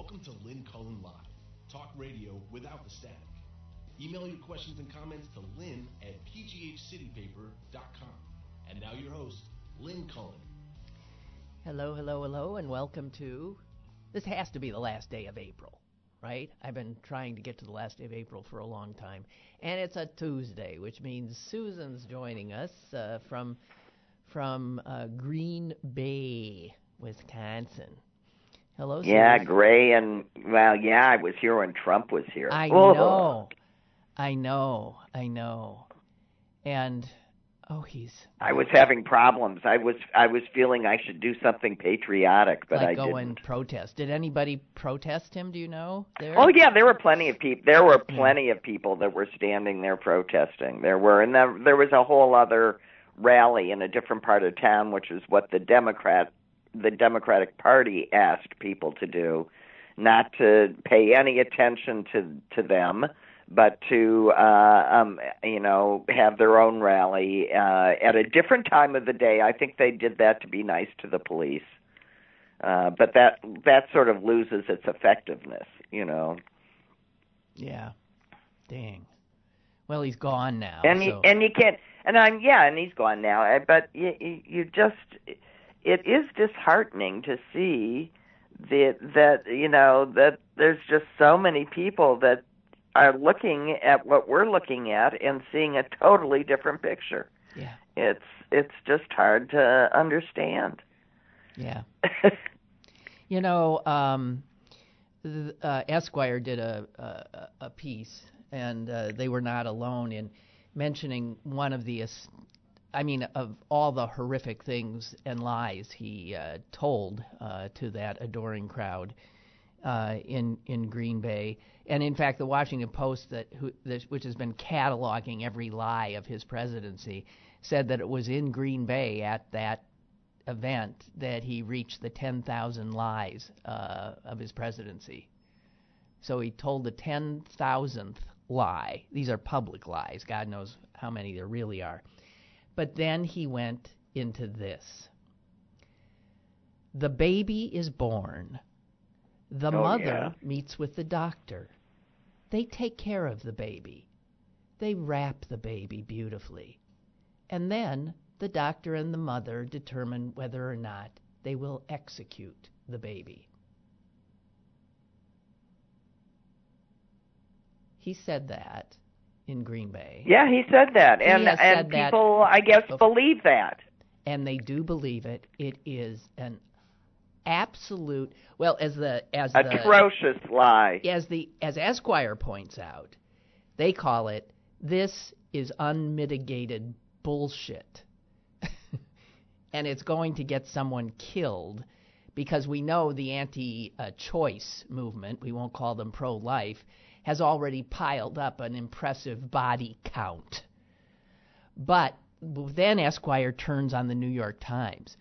Welcome to Lynn Cullen Live, talk radio without the static. Email your questions and comments to lynn at pghcitypaper.com. And now your host, Lynn Cullen. Hello, hello, hello, and welcome to. This has to be the last day of April, right? I've been trying to get to the last day of April for a long time. And it's a Tuesday, which means Susan's joining us uh, from, from uh, Green Bay, Wisconsin. Hello, Yeah, Gray and well, yeah, I was here when Trump was here. I Oh. know. I know. I know. And, oh, he's I was having problems. I was I was feeling I should do something patriotic, but like I go didn't. and protest. Did anybody protest him? Do you know? There? Oh yeah, there were plenty of people. There were plenty of people that were standing there protesting. There were, and there, there was a whole other rally in a different part of town, which is what the Democrat, the Democratic Party asked people to do, not to pay any attention to to them, but to uh, um, you know have their own rally uh, at a different time of the day. I think they did that to be nice to the police. Uh, but that that sort of loses its effectiveness, you know. Yeah. Dang. Well, he's gone now. and you so- and you can't and I'm yeah and he's gone now uh, but you you just it is disheartening to see that that you know that there's just so many people that are looking at what we're looking at and seeing a totally different picture yeah. it's it's just hard to understand Yeah. You know, um, uh, Esquire did a, a, a piece, and uh, they were not alone in mentioning one of the, I mean, of all the horrific things and lies he uh, told uh, to that adoring crowd uh, in in Green Bay, and in fact, the Washington Post, that, who, that which has been cataloging every lie of his presidency, said that it was in Green Bay at that event that he reached the 10,000 lies uh, of his presidency. So he told the 10,000th lie. These are public lies. God knows how many there really are. But then he went into this The baby is born. The Oh, mother yeah. meets with the doctor. They take care of the baby. They wrap the baby beautifully. And then the doctor and the mother determine whether or not they will execute the baby. He said that in Green Bay. yeah he said that and and said that people i guess before. believe that and they do believe it. It is an absolute well as the as the atrocious lie as the as Esquire points out, they call it this is unmitigated bullshit. and it's going to get someone killed because we know the anti uh, choice movement, we won't call them pro life, has already piled up an impressive body count. But then Esquire turns on the New York Times.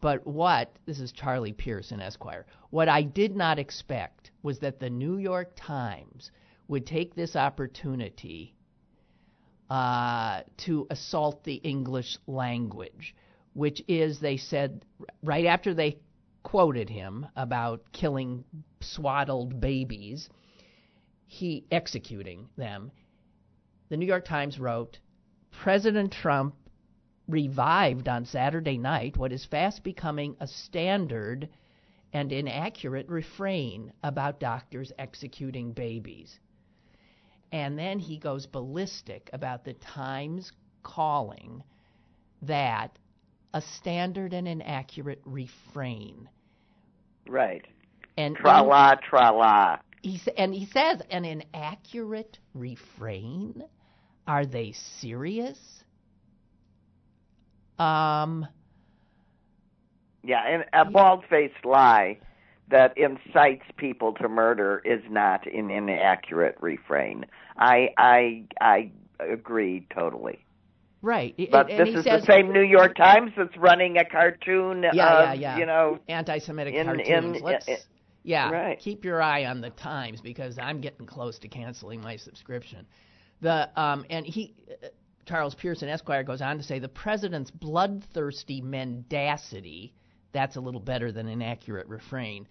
But what, this is Charles P. Pierce, Esquire, what I did not expect was that the New York Times would take this opportunity uh, to assault the English language, which is, they said, right after they quoted him about killing swaddled babies, he executing them. The New York Times wrote, President Trump revived on Saturday night what is fast becoming a standard and inaccurate refrain about doctors executing babies. And then he goes ballistic about the Times calling that a standard and inaccurate refrain. right And tra la tra la he sa- and he says an inaccurate refrain. Are they serious? Um, Yeah, and a bald-faced lie that incites people to murder is not an inaccurate refrain. I I I agree totally. right. But and this he is says the same New York Times that's running a cartoon Yeah, of, yeah, yeah. you know, anti-Semitic in- cartoons. in- Let's, yeah, right. keep your eye on the Times because I'm getting close to canceling my subscription. The um, and he, uh, Charles P. Pierce Esquire goes on to say the president's bloodthirsty mendacity. That's a little better than an accurate refrain.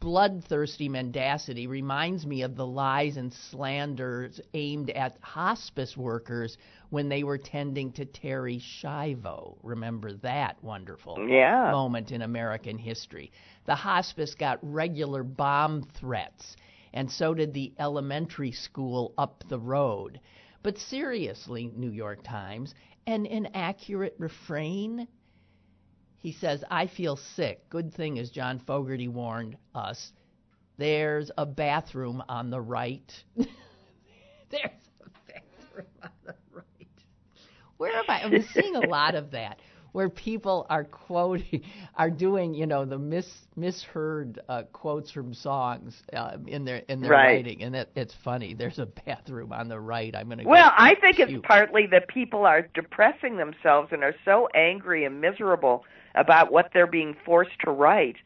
bloodthirsty mendacity reminds me of the lies and slanders aimed at hospice workers when they were tending to Terri Schiavo. Remember that wonderful yeah. moment in American history. The hospice got regular bomb threats, and so did the elementary school up the road. But seriously, New York Times, an inaccurate refrain he says, I feel sick. Good thing, as John Fogerty warned us, there's a bathroom on the right. there's a bathroom on the right. Where am I? I'm seeing a lot of that where people are quoting, are doing, you know, the mis misheard uh, quotes from songs uh, in their in their right. writing, and it, it's funny. There's a bathroom on the right. I'm going to. Well, I think it's partly that people are depressing themselves and are so angry and miserable about what they're being forced to write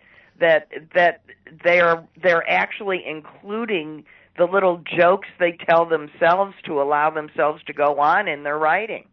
that that they're they're actually including the little jokes they tell themselves to allow themselves to go on in their writing.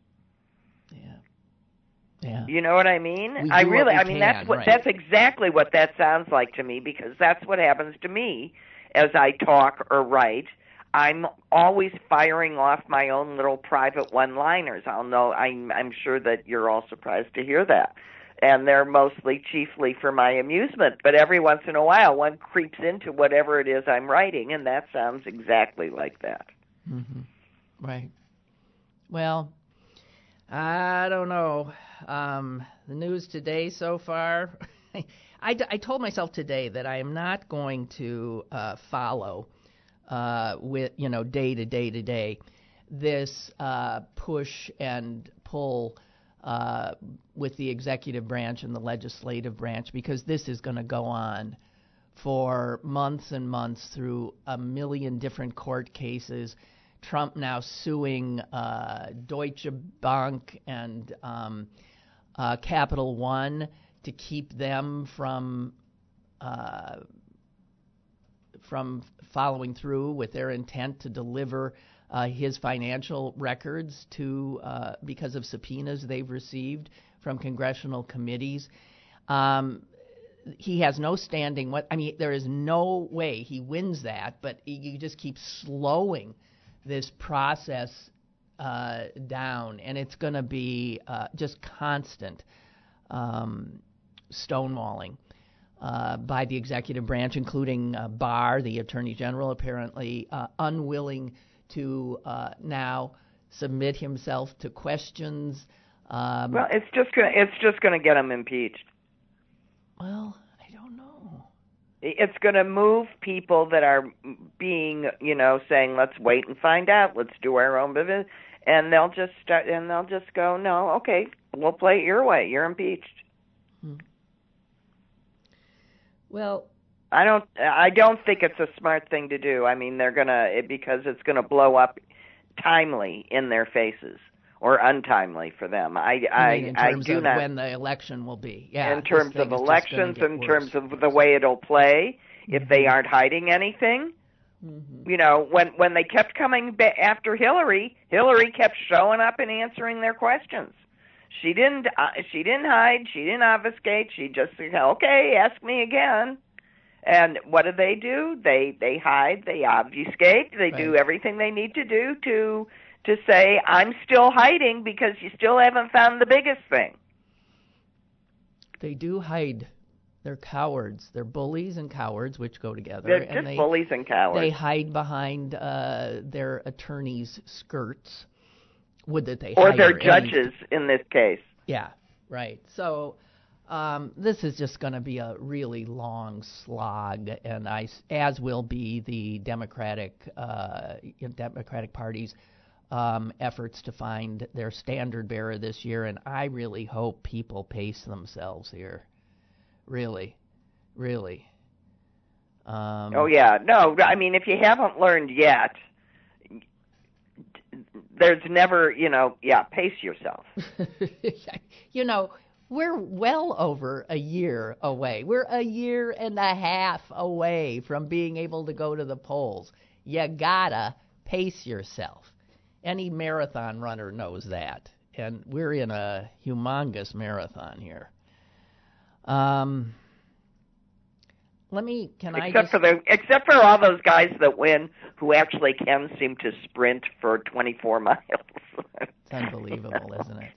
Yeah. You know what I mean? We I really I mean can, that's what right. that's exactly what that sounds like to me because that's what happens to me as I talk or write. I'm always firing off my own little private one-liners. I'll know I'm I'm sure that you're all surprised to hear that and they're mostly chiefly for my amusement. But every once in a while, one creeps into whatever it is I'm writing, and that sounds exactly like that. Mm-hmm. Right. Well, I don't know. Um, the news today so far. I, I told myself today that I am not going to uh, follow uh, with you know day to day to day this uh, push and pull uh, with the executive branch and the legislative branch because this is going to go on for months and months through a million different court cases. Trump now suing uh, Deutsche Bank and um, uh, Capital One to keep them from uh, from following through with their intent to deliver uh, his financial records to uh, because of subpoenas they've received from congressional committees. Um, he has no standing. What I mean, there is no way he wins that, but you just keep slowing this process uh, down, and it's going to be uh, just constant um, stonewalling. Uh, by the executive branch, including uh, Barr, the Attorney General, apparently uh, unwilling to uh, now submit himself to questions. Um, well, it's just gonna it's just gonna get him impeached. Well, I don't know. It's going to move people that are being, you know, saying, "Let's wait and find out. Let's do our own business," and they'll just start and they'll just go, "No, okay, we'll play it your way. You're impeached." Hmm. Well, I don't. I don't think it's a smart thing to do. I mean, they're gonna it, because it's gonna blow up timely in their faces or untimely for them. I I in I do of not. when the election will be. Yeah. in terms of elections, in terms of the way it'll play, if they Mm-hmm. aren't hiding anything. Hmm You know, when when they kept coming ba- after Hillary, Hillary kept showing up and answering their questions. She didn't. Uh, she didn't hide. She didn't obfuscate. She just said, "Okay, ask me again." And what do they do? They they hide. They obfuscate. They do everything they need to do to to say, "I'm still hiding because you still haven't found the biggest thing." They do hide. They're cowards. They're bullies and cowards, which go together. They're and just they, bullies and cowards. They hide behind uh, their attorneys' skirts. Would that they or their judges in this case. Yeah, right. So um, this is just going to be a really long slog, and I, as will be the Democratic uh, Democratic Party's um, efforts to find their standard bearer this year. And I really hope people pace themselves here. Really, really. Um, Oh yeah, no. I mean, if you haven't learned yet, there's never, you know, yeah, pace yourself. you know, we're well over a year away. We're a year and a half away from being able to go to the polls. You gotta pace yourself. Any marathon runner knows that. And we're in a humongous marathon here. Um, let me. Can except I just, for the except for all those guys that win who actually can seem to sprint for 24 miles. It's unbelievable, isn't it?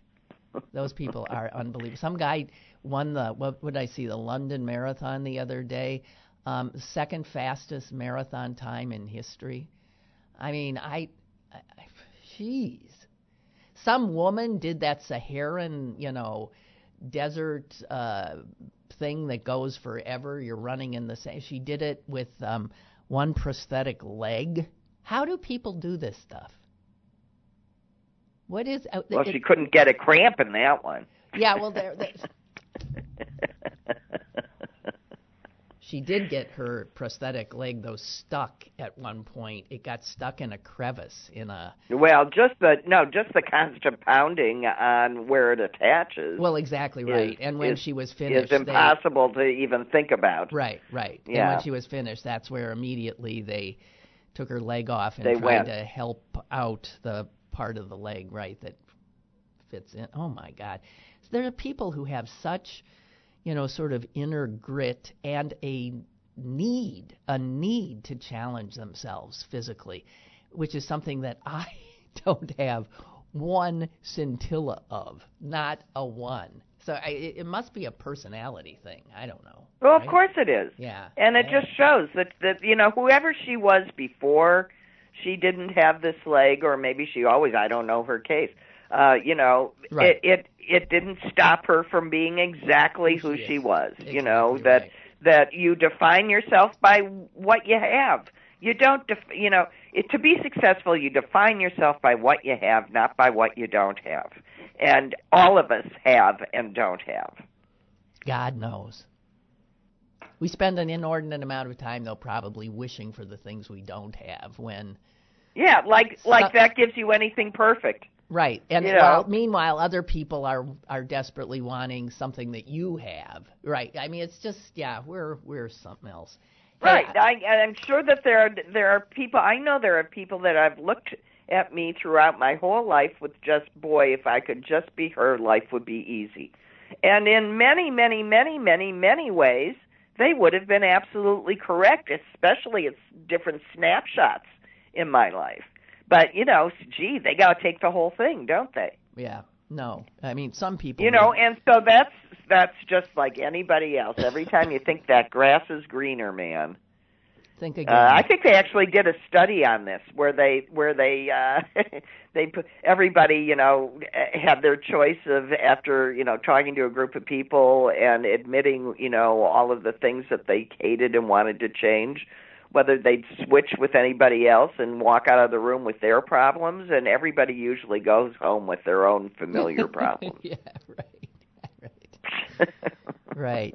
Those people are unbelievable. Some guy won the what would I see the London Marathon the other day, um, second fastest marathon time in history. I mean, I, I, jeez, some woman did that Saharan, you know, desert uh, thing that goes forever. You're running in the same. She did it with um, one prosthetic leg. How do people do this stuff? What is? Uh, well, it, she couldn't get a cramp in that one. Yeah, well, there. she did get her prosthetic leg though stuck at one point. It got stuck in a crevice in a. Well, just the no, just the constant pounding on where it attaches. Well, exactly right. is- and when is- she was finished, It's they- impossible to even think about. Right, right. And Yeah. when she was finished, that's where immediately they took her leg off and They tried went. to help out the part of the leg, right, that fits in. Oh my God. There are people who have such, you know, sort of inner grit and a need, a need to challenge themselves physically, which is something that I don't have one scintilla of, not a one. So I, it, it must be a personality thing. I don't know. Well, of course it is. Yeah. And it yeah. just shows that that you know whoever she was before she didn't have this leg or maybe she always I don't know her case. Uh, you know, Right. it it it didn't stop her from being exactly who She she was. you know Exactly that right. that you define yourself by what you have. You don't def- you know, it, to be successful you define yourself by what you have, not by what you don't have. And all of us have and don't have. God knows. We spend an inordinate amount of time, though, probably wishing for the things we don't have. When Yeah, like like that gives you anything perfect. Right, and You know. meanwhile, other people are are desperately wanting something that you have. Right. I mean, it's just yeah, we're we're something else. Right. I, I'm sure that there are there are people. I know there are people that have looked at me throughout my whole life with just boy, if I could just be her, life would be easy. And in many, many, many, many, many ways, they would have been absolutely correct. Especially it's different snapshots in my life. But you know, gee, they got to take the whole thing, don't they? yeah. No, I mean, some people. You know, would- and so that's that's just like anybody else. Every time you think that grass is greener, man. think again. Uh, I think they actually did a study on this where they where they uh, they put everybody you know had their choice of after you know talking to a group of people and admitting you know all of the things that they hated and wanted to change whether they'd switch with anybody else and walk out of the room with their problems and everybody usually goes home with their own familiar problems yeah. Right. Right. right.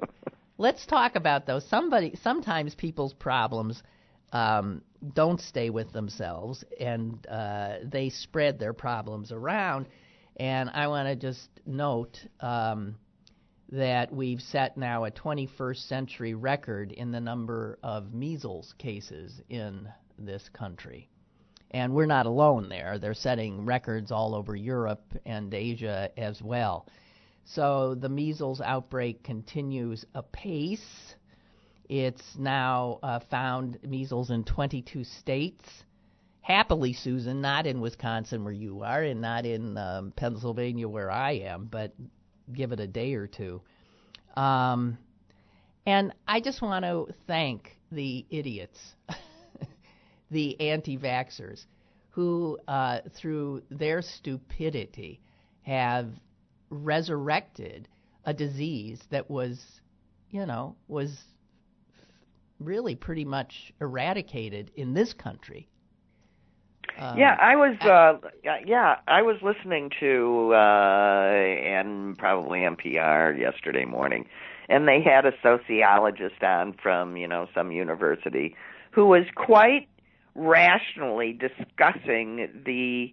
Let's talk about those. Somebody, sometimes people's problems um, don't stay with themselves, and uh, they spread their problems around. And I want to just note um, that we've set now a 21st century record in the number of measles cases in this country. And we're not alone there. They're setting records all over Europe and Asia as well. So the measles outbreak continues apace. It's now uh, found measles in 22 states. Happily, Susan, not in Wisconsin where you are, and not in um, Pennsylvania where I am, but give it a day or two. Um, and I just want to thank the idiots, the anti vaxxers, who, uh, through their stupidity, have resurrected a disease that was, you know, was really pretty much eradicated in this country. Um, yeah, I was. Uh, yeah, I was listening to uh, and probably NPR yesterday morning, and they had a sociologist on from you know some university who was quite rationally discussing the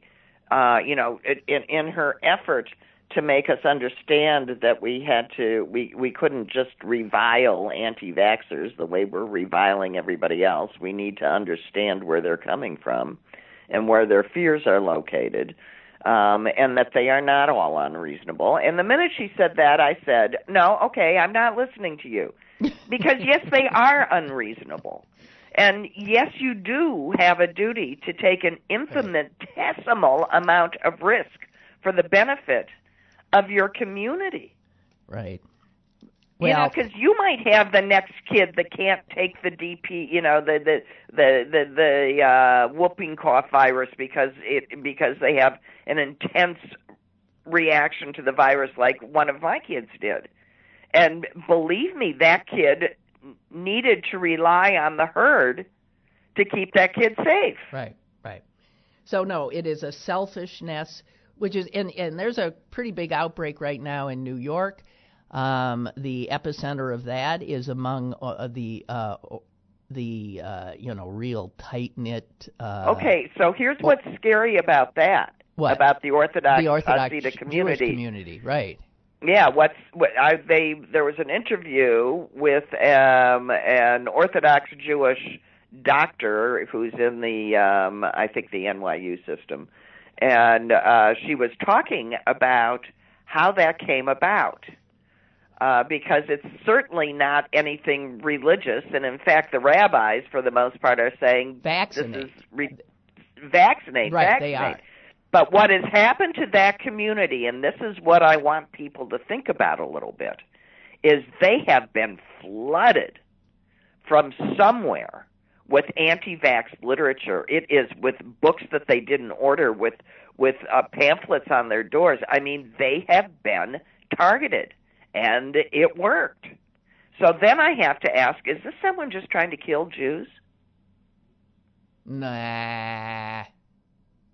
uh, you know in in her effort to make us understand that we had to we we couldn't just revile anti-vaxxers the way we're reviling everybody else. We need to understand where they're coming from and where their fears are located. um, and that they are not all unreasonable. And the minute she said that, I said, "No, okay, I'm not listening to you," because yes, they are unreasonable. And yes, you do have a duty to take an infinitesimal amount of risk for the benefit of your community. Right. You know, because you might have the next kid that can't take the DP, you know, the the the the, the uh, whooping cough virus because it because they have an intense reaction to the virus like one of my kids did. And believe me, that kid needed to rely on the herd to keep that kid safe. Right, right. So no, it is a selfishness, which is and and there's a pretty big outbreak right now in New York. Um, the epicenter of that is among uh, the uh, the uh, you know real tight knit. Uh, okay, so here's what's scary about that. What about the Orthodox, the Orthodox Hasidic community? Jewish community, right? Yeah, what's what I they there was an interview with um an Orthodox Jewish doctor who's in the um I think the NYU system and uh she was talking about how that came about. Uh, because it's certainly not anything religious, and in fact, the rabbis, for the most part, are saying vaccinate. this is re- vaccinate, right, vaccinate. They are. But what has happened to that community, and this is what I want people to think about a little bit, is they have been flooded from somewhere with anti-vax literature. It is with books that they didn't order, with with uh, pamphlets on their doors. I mean, they have been targeted, and it worked. So then I have to ask: Is this someone just trying to kill Jews? Nah.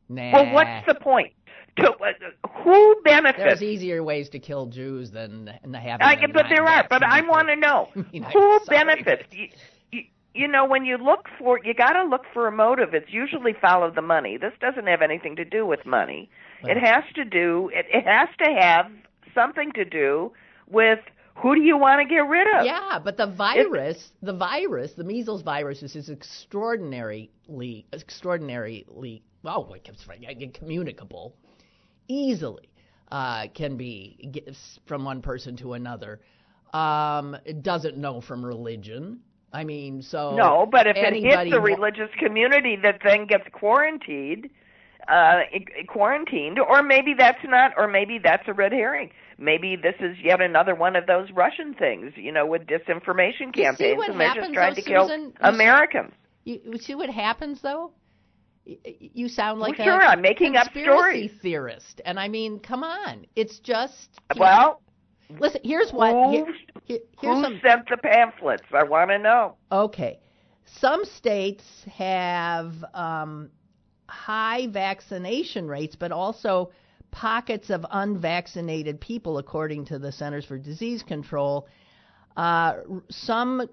Nah. Well, what's the point? To, uh, who benefits? There's easier ways to kill Jews than, having. I, but there are. But I want to know I mean, who sorry, benefits. You, you, you know, when you look for, you got to look for a motive. It's usually follow the money. This doesn't have anything to do with money. Well- it has to do. It, it has to have something to do with who do you want to get rid of? Yeah, but the virus, the virus, the measles virus is, is extraordinarily, extraordinarily, oh, from- communicable, easily uh, can be from one person to another. Um, it doesn't know from religion. I mean, so No, but if it hits the religious community that then gets quarantined, uh, quarantined, or maybe that's not, or maybe that's a red herring. Maybe this is yet another one of those Russian things, you know, with disinformation You see campaigns, what and they're just happens, trying though, to kill Susan? Americans. You, you see what happens though? You sound like Well, sure, a I'm making up stories. theorist, and I mean, come on, it's just you know, Well, listen. Here's what. who, here- here's who some. sent the pamphlets? I want to know. Okay, some states have um, high vaccination rates, but also pockets of unvaccinated people, according to the Centers for Disease Control. Uh, some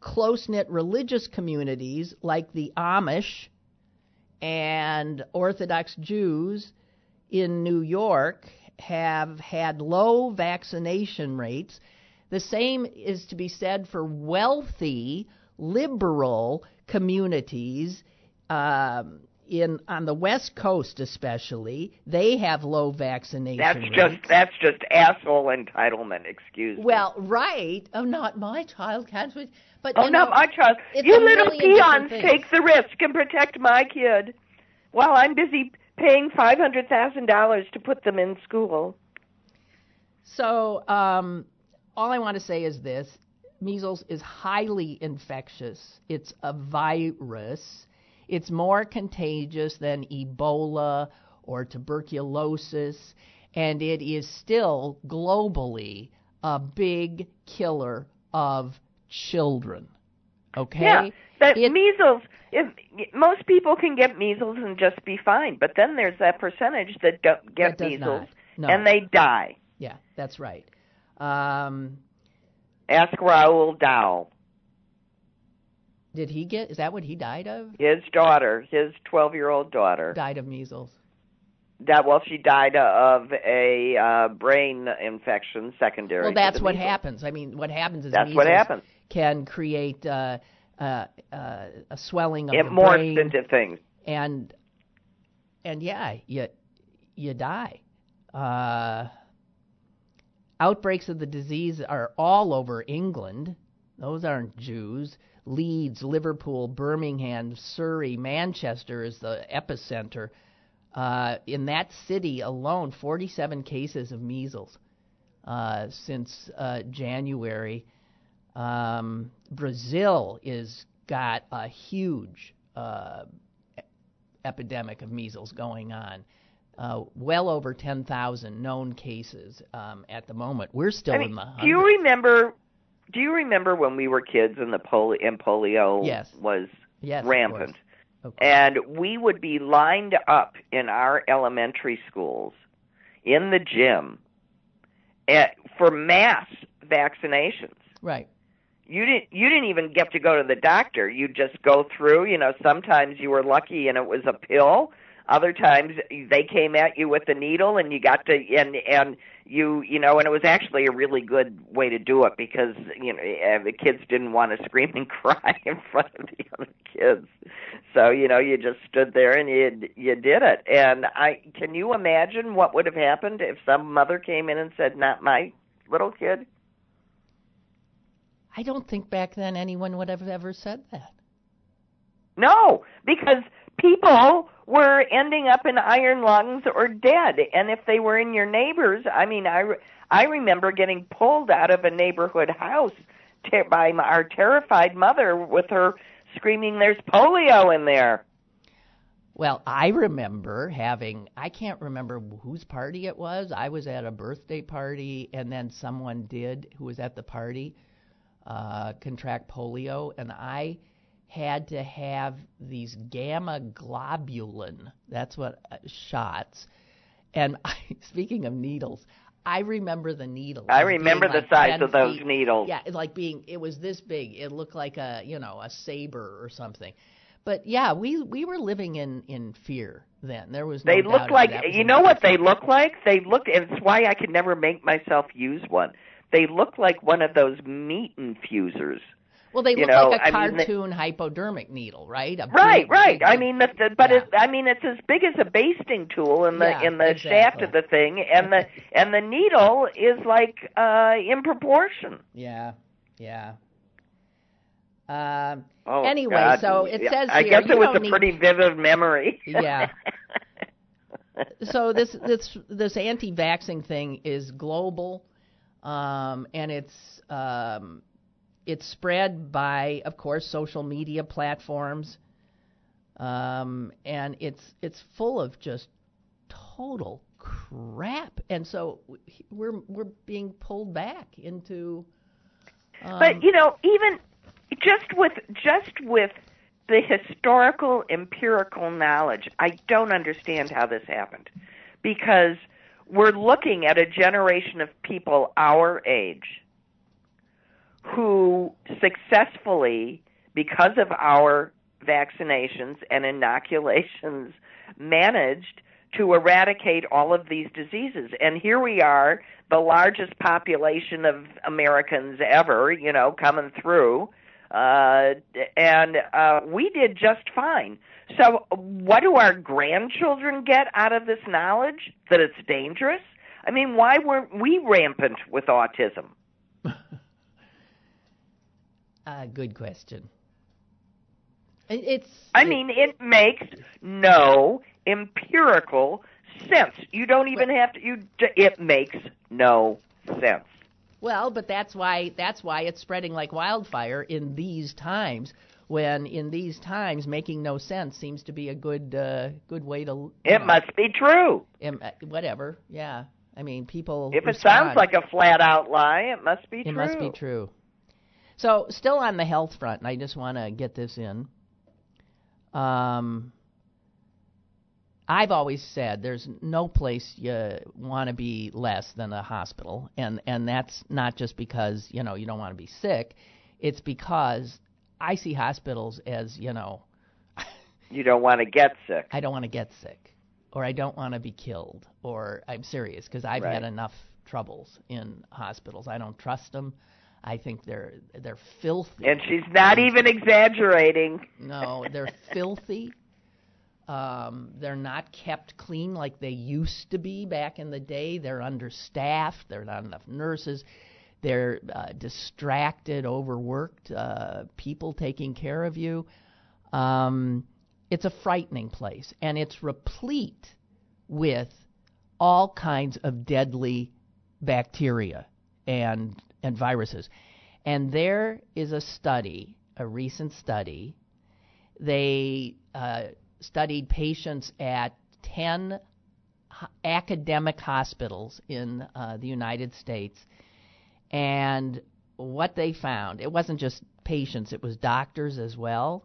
close knit religious communities, like the Amish and Orthodox Jews in New York, have had low vaccination rates. The same is to be said for wealthy, liberal communities um, in on the West Coast, especially. They have low vaccination That's rates. just that's just asshole entitlement. Excuse me. Well, right. Oh, not my child can't. But Oh you no, know, my child! You little peons take the risk and protect my kid, while I'm busy paying five hundred thousand dollars to put them in school. So, um, all I want to say is this measles is highly infectious, it's a virus, it's more contagious than Ebola or tuberculosis, and it is still globally a big killer of children. Okay? Yeah, that It- measles. If most people can get measles and just be fine, but then there's that percentage that don't get That measles. No. and they die. Yeah, that's right. Um, Ask Roald Dahl, did he get? Is that what he died of? his daughter, his twelve-year-old daughter. Died of measles. That well, she died of a uh, brain infection secondary. Well, that's what measles. happens. I mean, what happens is That's measles what happens. can create uh, uh, uh, a swelling of It the morphs brain, into things. and and yeah, you you die. Uh, outbreaks of the disease are all over England. Those aren't Jews. Leeds, Liverpool, Birmingham, Surrey, Manchester is the epicenter. Uh, in that city alone, 47 cases of measles uh, since uh, January. Um, Brazil is got a huge uh, epidemic of measles going on. Uh, well over 10,000 known cases um, at the moment. We're still I mean, in the. Do you remember? Do you remember when we were kids and the polio and polio Yes. was yes, rampant? And we would be lined up in our elementary schools in the gym at, for mass vaccinations. Right. You didn't you didn't even get to go to the doctor. You just go through, you know, sometimes you were lucky and it was a pill. Other times they came at you with a needle and you got to and and you you know and it was actually a really good way to do it because you know eh, the kids didn't want to scream and cry in front of the other kids. So you know you just stood there and you you did it. And i can you imagine what would have happened if some mother came in and said not my little kid I don't think back then anyone would have ever said that. No, because people were ending up in iron lungs or dead, and if they were in your neighbors, I mean, I I remember getting pulled out of a neighborhood house ter- by my, our terrified mother with her screaming, "There's polio in there." Well, I remember having, I can't remember whose party it was. I was at a birthday party, and then someone did, who was at the party, uh, contract polio, and I had to have these gamma globulin, that's what, uh, shots. And I, speaking of needles, I remember the needles. I remember the like size of those feet. needles. Yeah, like being it was this big. It looked like a you know a saber or something. But yeah, we we were living in in fear then. There was no They doubt look of like. You know what they look like? They look and it's why I could never make myself use one. They look like one of those meat infusers. Well, they look know, like a I mean, they- cartoon hypodermic needle, right? A Right, right. big, I mean, the, the, but Yeah. it, I mean, it's as big as a basting tool in the Yeah, in the shaft of the thing, and the and the needle is like uh in proportion. yeah, yeah. Um, Oh, Anyway, God. so it says I here, guess it was a need- pretty vivid memory. Yeah. so this this this anti-vaxxing thing is global, um, and it's um, it's spread by, of course, social media platforms, um, and it's it's full of just total crap, and so we're we're being pulled back into. Um, But you know, even just with just with the historical empirical knowledge, I don't understand how this happened. Because we're looking at a generation of people our age who successfully, because of our vaccinations and inoculations, managed to eradicate all of these diseases. And here we are, the largest population of Americans ever, you know, coming through. Uh, and uh, we did just fine. So, what do our grandchildren get out of this knowledge that it's dangerous? I mean, why weren't we rampant with autism? uh, good question. It's. I it- mean, it makes no empirical sense. You don't even have to. You. It makes no sense. Well, but that's why that's why it's spreading like wildfire in these times. When in these times, making no sense seems to be a good uh, good way to. It know, must be true. uh, whatever. Yeah. I mean, people. If it sounds like a flat out lie, it must be it true. must be true. So, still on the health front, and I just want to get this in. Um, I've always said there's no place you want to be less than a hospital, and and that's not just because you know you don't want to be sick. It's because I see hospitals as you know You don't want to get sick. I don't want to get sick, or I don't want to be killed, or I'm serious because I've had enough troubles in hospitals. I don't trust them. I think they're they're filthy. And she's not even exaggerating. no, they're filthy. Um, they're not kept clean like they used to be back in the day. They're understaffed. There are not enough nurses. They're uh, distracted, overworked uh, people taking care of you. Um, it's a frightening place, and it's replete with all kinds of deadly bacteria and and viruses. And there is a study, a recent study. They uh, studied patients at 10 academic hospitals in uh, the United States. And what they found, it wasn't just patients, it was doctors as well,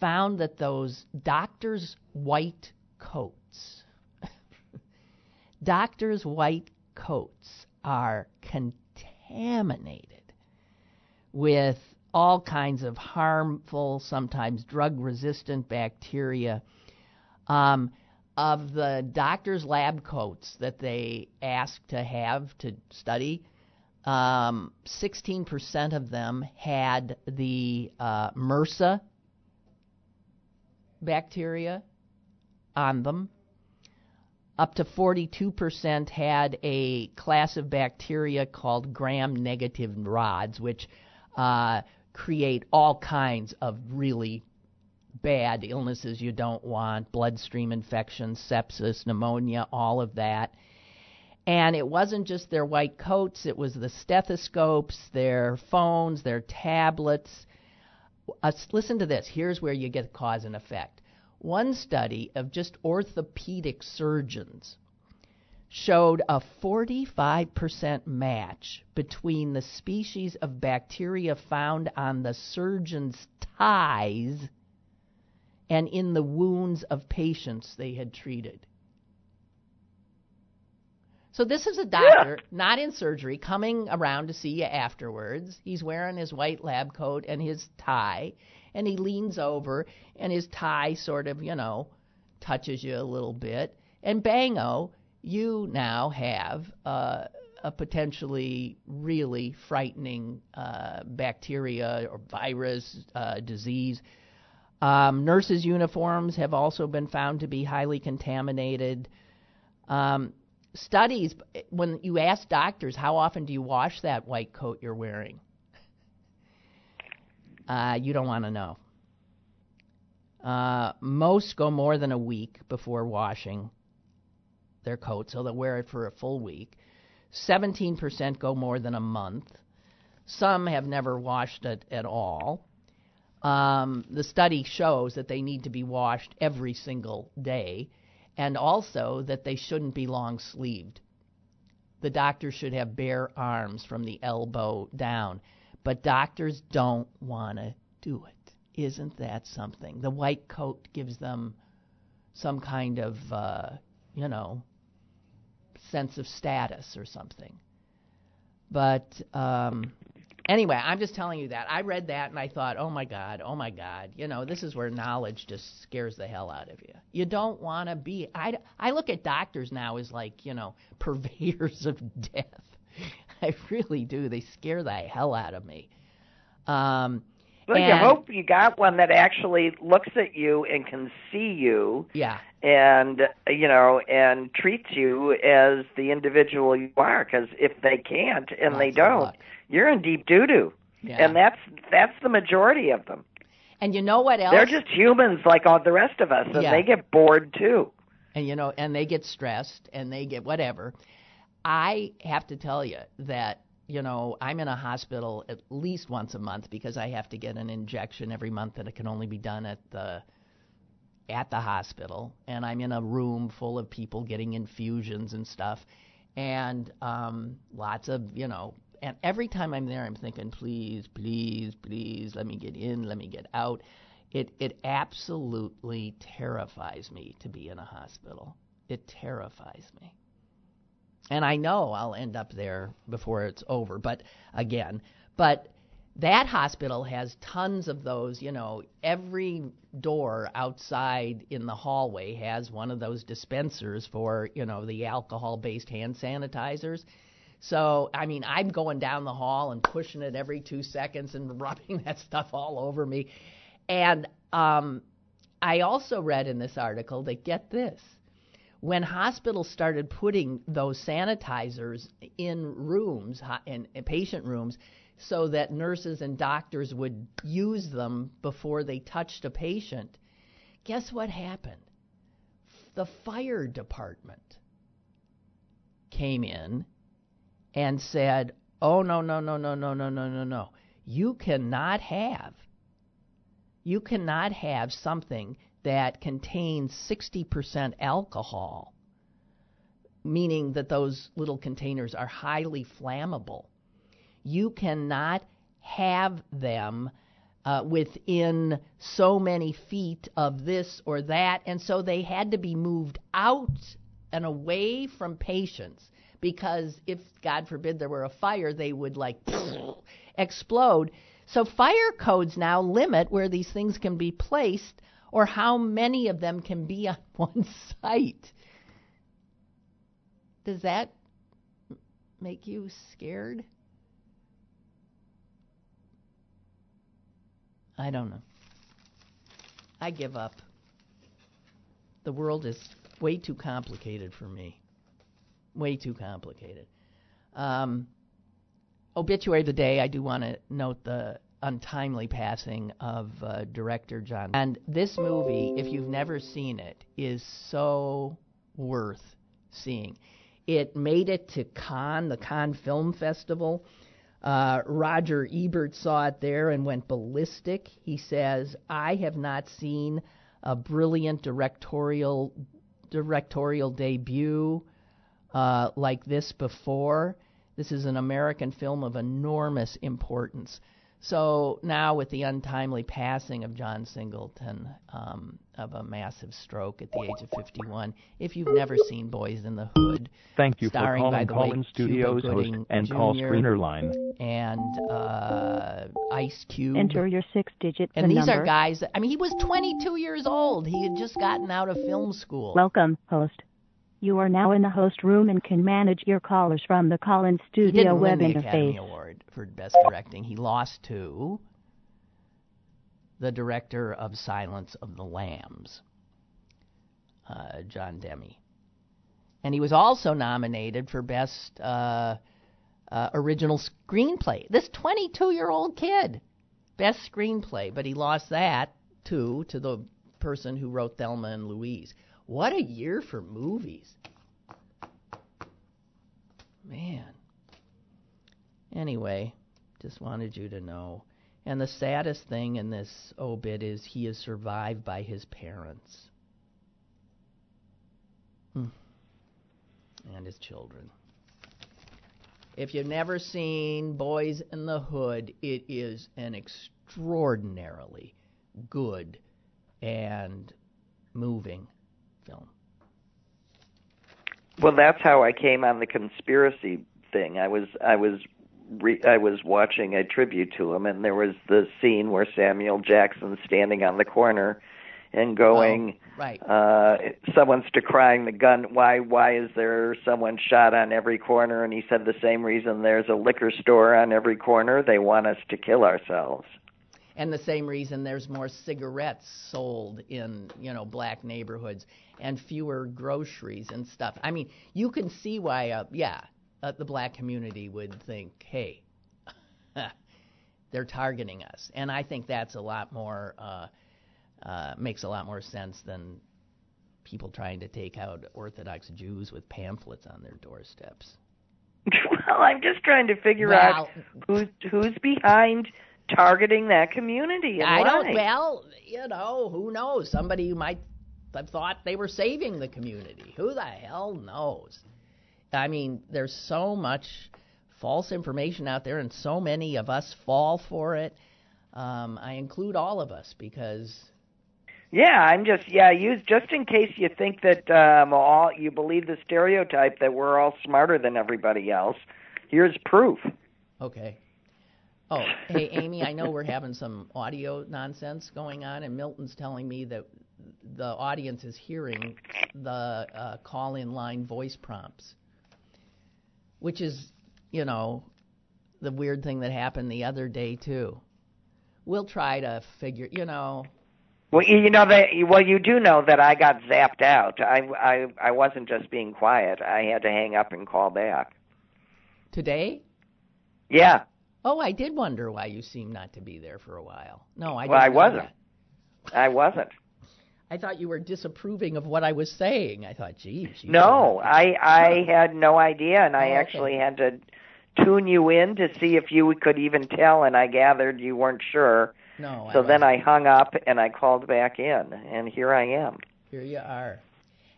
found that those doctors' white coats, doctors' white coats are contaminated with all kinds of harmful, sometimes drug resistant bacteria. Um, of the doctor's lab coats that they asked to have to study, um, 16% of them had the uh, MRSA bacteria on them. Up to 42% had a class of bacteria called gram negative rods, which uh, create all kinds of really bad illnesses you don't want bloodstream infections, sepsis, pneumonia, all of that. And it wasn't just their white coats, it was the stethoscopes, their phones, their tablets. Uh, listen to this. Here's where you get cause and effect. One study of just orthopedic surgeons showed a 45% match between the species of bacteria found on the surgeon's ties and in the wounds of patients they had treated. So this is a doctor, yeah. not in surgery, coming around to see you afterwards. He's wearing his white lab coat and his tie, and he leans over, and his tie sort of, you know, touches you a little bit, and bango, you now have uh, a potentially really frightening uh, bacteria or virus uh, disease. Um, nurses' uniforms have also been found to be highly contaminated. Um, studies, when you ask doctors, how often do you wash that white coat you're wearing? Uh, you don't want to know. Uh, most go more than a week before washing their coat, so they'll wear it for a full week. 17% go more than a month. Some have never washed it at all. Um, the study shows that they need to be washed every single day, and also that they shouldn't be long sleeved. The doctor should have bare arms from the elbow down, but doctors don't want to do it. Isn't that something? The white coat gives them some kind of, uh, you know, sense of status or something. But um, anyway, I'm just telling you that. I read that and I thought, oh my God, oh my God. You know, this is where knowledge just scares the hell out of you. You don't want to be. I, I look at doctors now as like, you know, purveyors of death. I really do. They scare the hell out of me. Um, well, and, you hope you got one that actually looks at you and can see you. Yeah. And you know, and treats you as the individual you are. Because if they can't and Lots they don't, you're in deep doo doo. Yeah. And that's that's the majority of them. And you know what else? They're just humans like all the rest of us, and yeah. they get bored too. And you know, and they get stressed, and they get whatever. I have to tell you that you know, I'm in a hospital at least once a month because I have to get an injection every month and it can only be done at the at the hospital and I'm in a room full of people getting infusions and stuff and um lots of, you know, and every time I'm there I'm thinking please, please, please let me get in, let me get out. It it absolutely terrifies me to be in a hospital. It terrifies me. And I know I'll end up there before it's over. But again, but that hospital has tons of those. You know, every door outside in the hallway has one of those dispensers for, you know, the alcohol based hand sanitizers. So, I mean, I'm going down the hall and pushing it every two seconds and rubbing that stuff all over me. And um, I also read in this article that get this when hospitals started putting those sanitizers in rooms, in, patient rooms, so that nurses and doctors would use them before they touched a patient, guess what happened? The fire department came in and said, "Oh no, no, no, no, no, no, no, no, no. You cannot have you cannot have something that contains 60% alcohol, meaning that those little containers are highly flammable. You cannot have them uh, within so many feet of this or that, and so they had to be moved out and away from patients because if, God forbid, there were a fire, they would like explode. So fire codes now limit where these things can be placed or how many of them can be on one site. Does that make you scared? I don't know. I give up. The world is way too complicated for me. Way too complicated. Um, obituary of the day, I do want to note the untimely passing of uh, director John. And this movie, if you've never seen it, is so worth seeing. It made it to Cannes, the Cannes Film Festival. Uh, Roger Ebert saw it there and went ballistic. He says, "I have not seen a brilliant directorial directorial debut uh, like this before." This is an American film of enormous importance. So now, with the untimely passing of John Singleton um, of a massive stroke at the age of 51, if you've never seen Boys in the Hood, thank you for starring by calling the Call-In Studios Cuba host and Jr. call screener line. and uh, Ice Cube. Enter your six-digit number. and PIN these number. are guys. I mean, he was 22 years old. He had just gotten out of film school. Welcome, host. You are now in the host room and can manage your callers from the Call-In he Studio didn't web win the Academy. Award for Best Directing. He lost to the director of Silence of the Lambs, uh, John Demme. And he was also nominated for Best uh, uh, Original Screenplay. This 22 year old kid, Best Screenplay, but he lost that too to the person who wrote Thelma and Louise. What a year for movies. Man. Anyway, just wanted you to know. And the saddest thing in this obit is he is survived by his parents Hmm. and his children. If you've never seen Boys in the Hood, it is an extraordinarily good and moving film. Well, that's how I came on the conspiracy thing. I was I was re- I was watching a tribute to him, and there was the scene where Samuel Jackson's standing on the corner and going, Oh, right. uh, "Someone's decrying the gun. Why? Why is there someone shot on every corner?" And he said the same reason there's a liquor store on every corner. They want us to kill ourselves. And the same reason there's more cigarettes sold in you know black neighborhoods and fewer groceries and stuff. I mean, you can see why, uh, yeah, uh, the black community would think, hey, they're targeting us, and I think that's a lot more uh, uh, makes a lot more sense than people trying to take out Orthodox Jews with pamphlets on their doorsteps. well, I'm just trying to figure Well- out who's who's behind targeting that community and I why. don't. Well, you know, who knows? Somebody who might have thought they were saving the community. Who the hell knows? I mean, there's so much false information out there, and so many of us fall for it. Um, I include all of us because Yeah, I'm just yeah, use just in case you think that um all you believe the stereotype that we're all smarter than everybody else. Here's proof. Okay. Oh, hey, Amy, I know we're having some audio nonsense going on, and Milton's telling me that the audience is hearing the uh, call in line voice prompts, which is, you know, the weird thing that happened the other day, too. We'll try to figure, you know, Well, you you know that. Well, you do know that I got zapped out. I I I wasn't just being quiet. I had to hang up and call back. Today? Yeah. Oh, I did wonder why you seemed not to be there for a while. No, I Well, I wasn't. that. I wasn't. I thought you were disapproving of what I was saying. I thought, gee, she's No, I I had no idea, and I Oh, okay. actually had to tune you in to see if you could even tell, and I gathered you weren't sure. no. So then wasn't. I hung up and I called back in, and here I am. Here you are.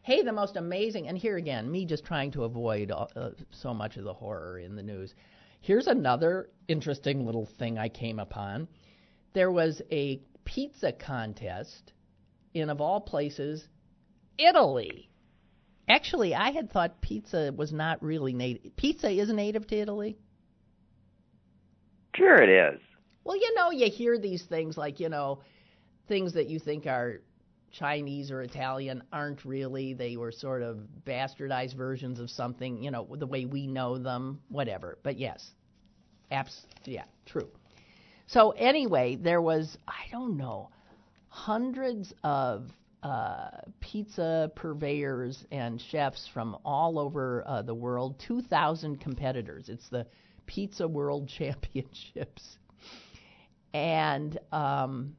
Hey, the most amazing, and here again, me just trying to avoid uh, uh, so much of the horror in the news. Here's another interesting little thing I came upon. There was a pizza contest in, of all places, Italy. Actually, I had thought pizza was not really native. Pizza is native to Italy. Sure, it is. Well, you know, you hear these things like, you know, things that you think are Chinese or Italian aren't really. They were sort of bastardized versions of something, you know, the way we know them, whatever. But yes, abs- yeah, true. So anyway, there was, I don't know, hundreds of uh, pizza purveyors and chefs from all over uh, the world, 2,000 competitors. It's the Pizza World Championships. And um,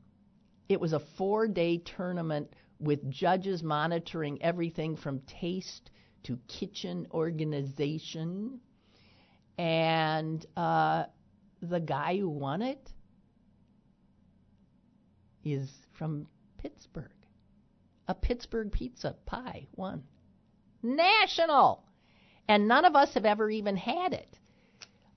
it was a four day tournament with judges monitoring everything from taste to kitchen organization. And uh, the guy who won it is from Pittsburgh. A Pittsburgh pizza pie won. National! And none of us have ever even had it.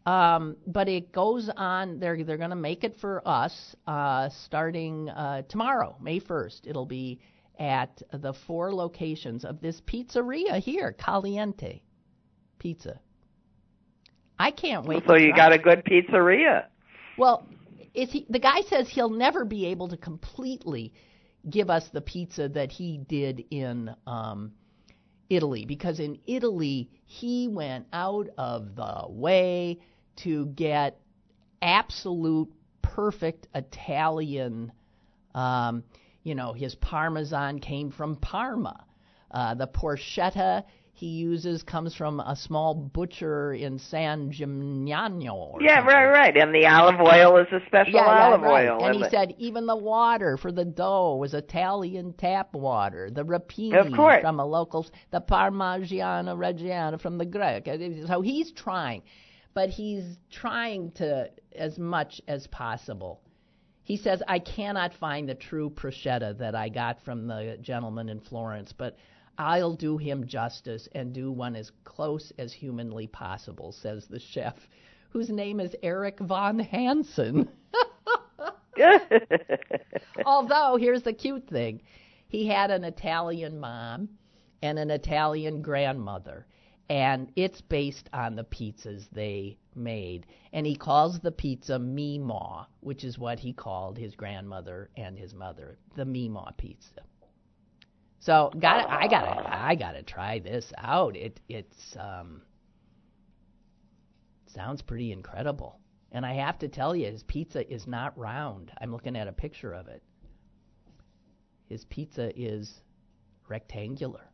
Um, but it goes on. They're they're going to make it for us uh, starting uh, tomorrow, May 1st. It'll be at the four locations of this pizzeria here, Caliente Pizza. I can't wait. So you got a good pizzeria. Well, is he, the guy says he'll never be able to completely give us the pizza that he did in um, Italy because in Italy he went out of the way to get absolute perfect Italian. Um, you know, his parmesan came from Parma. Uh, the porchetta he uses comes from a small butcher in San Gimignano. Yeah, something. right, right. And the olive oil is a special Yeah, yeah, olive right. oil. And he the- said even the water for the dough was Italian tap water. The rapini from a local, the Parmigiana Reggiana from the Greek. So he's trying, but he's trying to as much as possible. He says, I cannot find the true prosciutto that I got from the gentleman in Florence, but I'll do him justice and do one as close as humanly possible, says the chef, whose name is Eric Von Hansen. Although, here's the cute thing he had an Italian mom and an Italian grandmother, and it's based on the pizzas they made. And he calls the pizza Meemaw, which is what he called his grandmother and his mother, the Meemaw pizza. So, got I gotta, I gotta try this out. It, it's, um, sounds pretty incredible. And I have to tell you, his pizza is not round. I'm looking at a picture of it. His pizza is rectangular.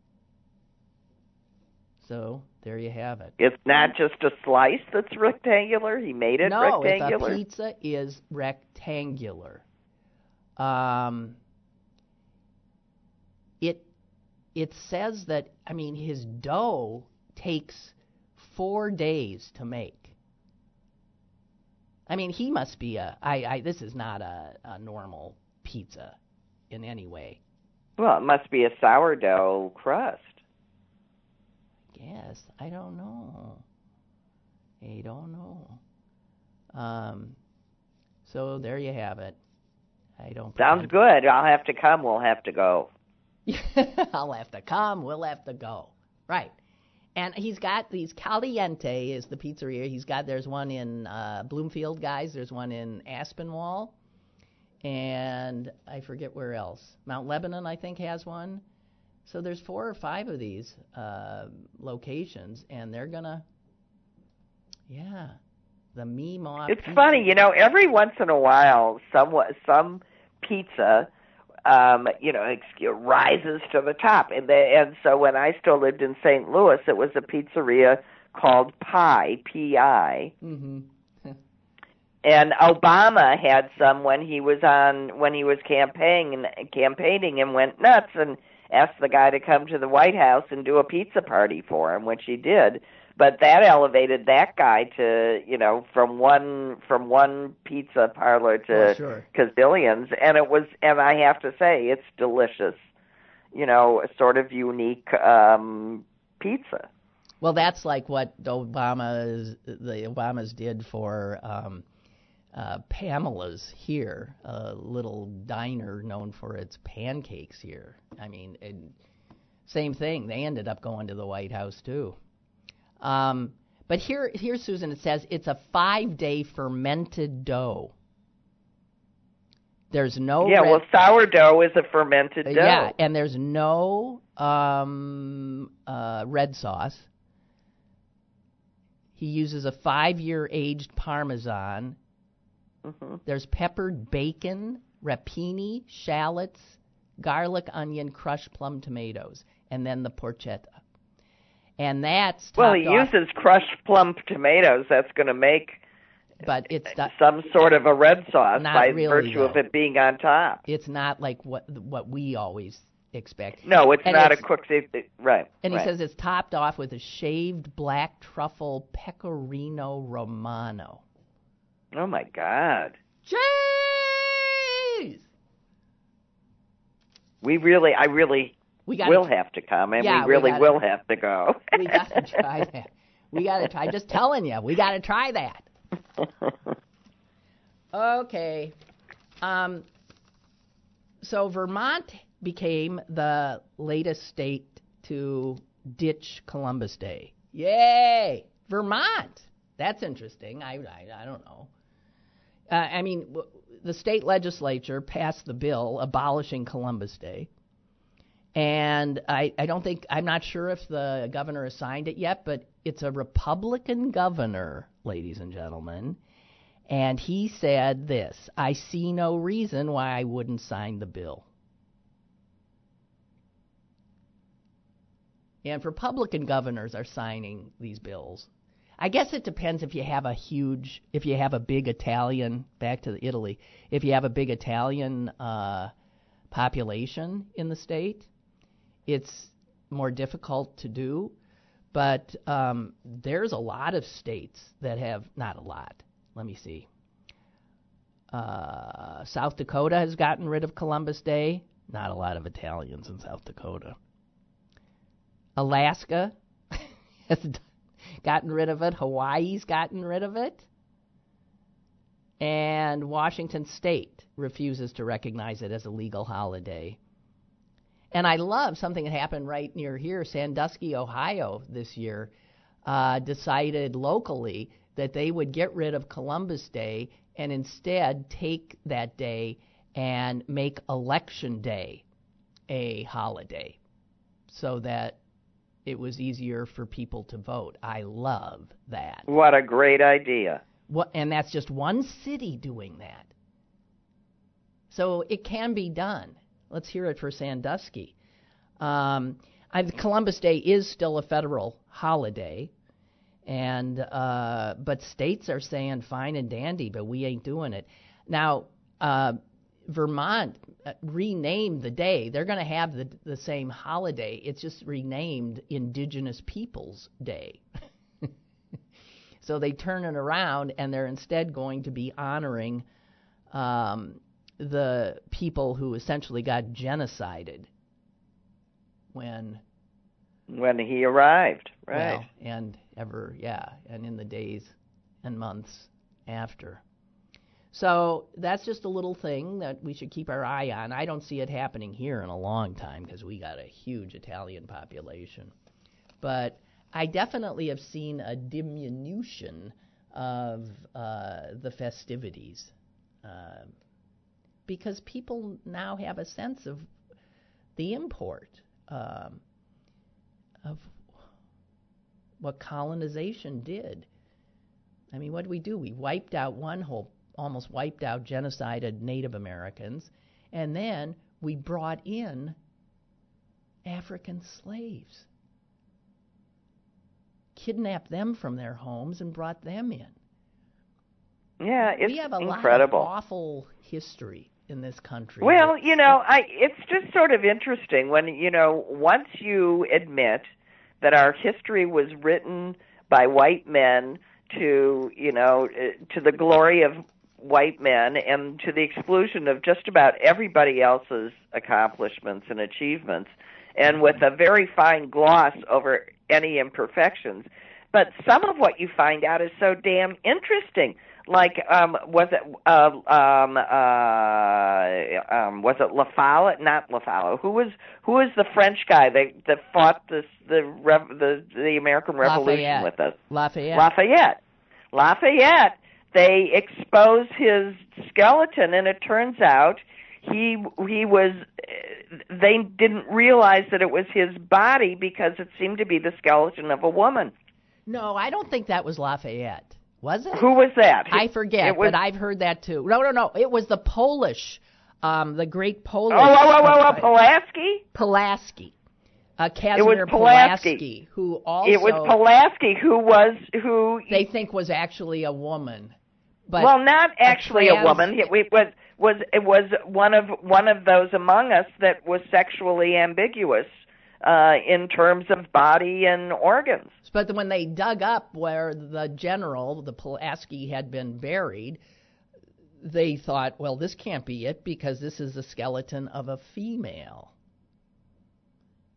So there you have it. it's not just a slice that's rectangular. He made it no, rectangular. a pizza is rectangular. Um, it it says that I mean his dough takes four days to make. I mean he must be a I, I this is not a, a normal pizza in any way. Well, it must be a sourdough crust. Guess I don't know. I don't know. Um, so there you have it. I don't. Sounds pretend- good. I'll have to come. We'll have to go. I'll have to come. We'll have to go. Right. And he's got these Caliente is the pizzeria. He's got there's one in uh, Bloomfield, guys. There's one in Aspinwall, and I forget where else. Mount Lebanon, I think, has one. So there's four or five of these uh, locations, and they're gonna, yeah, the Meemaw. It's pizza. funny, you know. Every once in a while, some some pizza um, you know, rises to the top. And, the, and so when I still lived in St. Louis, it was a pizzeria called Pi, P-I. Mm-hmm. And Obama had some when he was on when he was campaigning campaigning and went nuts and asked the guy to come to the White House and do a pizza party for him, which he did. But that elevated that guy to you know from one from one pizza parlor to Oh, sure. gazillions, and it was and I have to say it's delicious, you know, sort of unique um pizza. Well, that's like what Obama's the Obamas did for um, uh, Pamela's here, a little diner known for its pancakes here. I mean, and same thing. They ended up going to the White House too. Um, but here, here, Susan, it says it's a five-day fermented dough. There's no yeah, red- well, sourdough is a fermented dough. uh, yeah, and there's no um, uh, red sauce. He uses a five-year aged Parmesan. Hmm There's peppered bacon, rapini, shallots, garlic, onion, crushed plum tomatoes, and then the porchetta. And that's Well, he off- uses crushed plum tomatoes. That's going to make but it's not, some sort of a red sauce by really, virtue of it being on top. it's not like what what we always expect. No, it's And not it's- a cooked. Right. And he says it's topped off with a shaved black truffle pecorino romano. "Oh my God, Jeez! we really, I really We got will have to come, and Yeah, we we really gotta- will have to go." we got to try that. We got to try. Just telling you, we got to try that. Okay. Um, so Vermont became the latest state to ditch Columbus Day. Yay! Vermont. That's interesting. I I, I don't know. Uh, I mean, the state legislature passed the bill abolishing Columbus Day. And I, I don't think, I'm not sure if the governor has signed it yet, but it's a Republican governor, ladies and gentlemen. And he said this I see no reason why I wouldn't sign the bill. And Republican governors are signing these bills. I guess it depends if you have a huge, if you have a big Italian, back to Italy, if you have a big Italian uh, population in the state, it's more difficult to do. But um, there's a lot of states that have, not a lot, let me see. Uh, South Dakota has gotten rid of Columbus Day. Not a lot of Italians in South Dakota. Alaska has gotten rid of it. Hawaii's gotten rid of it. And Washington State refuses to recognize it as a legal holiday. And I love something that happened right near here, Sandusky, Ohio, this year, uh, decided locally that they would get rid of Columbus Day and instead take that day and make Election Day a holiday so that it was easier for people to vote. I love that. what a great idea! What, and that's just one city doing that. So it can be done. Let's hear it for Sandusky. Um, I, Columbus Day is still a federal holiday, and uh, but states are saying fine and dandy, but we ain't doing it. Now, uh, Vermont uh, renamed the day. They're going to have the the same holiday. It's just renamed Indigenous Peoples Day. So they turn it around and they're instead going to be honoring um, the people who essentially got genocided when, When he arrived, right? well, and ever, yeah, and in the days and months after. So that's just a little thing that we should keep our eye on. I don't see it happening here in a long time because we got a huge Italian population. But I definitely have seen a diminution of uh, the festivities uh, because people now have a sense of the import um, of what colonization did. I mean, what did we do? We wiped out one whole, almost wiped out genocided Native Americans, and then we brought in African slaves, kidnapped them from their homes, and brought them in. Yeah, it's we have a incredible. lot of awful history in this country. Well, you know, I it's just sort of interesting when you know once you admit that our history was written by white men to you know eh, to the glory of white men and to the exclusion of just about everybody else's accomplishments and achievements and with a very fine gloss over any imperfections. But some of what you find out is so damn interesting. Like um was it uh um uh um was it Lafayette not Lafayette who was who was the French guy that that fought this the rev, the the American Revolution Lafayette. with us? Lafayette. Lafayette. Lafayette they expose his skeleton and it turns out he he was they didn't realize that it was his body because it seemed to be the skeleton of a woman no, I don't think that was Lafayette. Was it? who was that I forget, it was, but I've heard that too. No, no, no. It was the Polish, um, the great Polish. Oh, oh, oh, oh, oh, Pulaski? Pulaski. Uh, Casimir Pulaski. Pulaski, who also It was Pulaski who was who. they think was actually a woman. But well, not actually a, trans- woman. It, it was was it was one of one of those among us that was sexually ambiguous uh, in terms of body and organs. But when they dug up where the general, the Pulaski, had been buried, they thought, well, this can't be it because this is a skeleton of a female.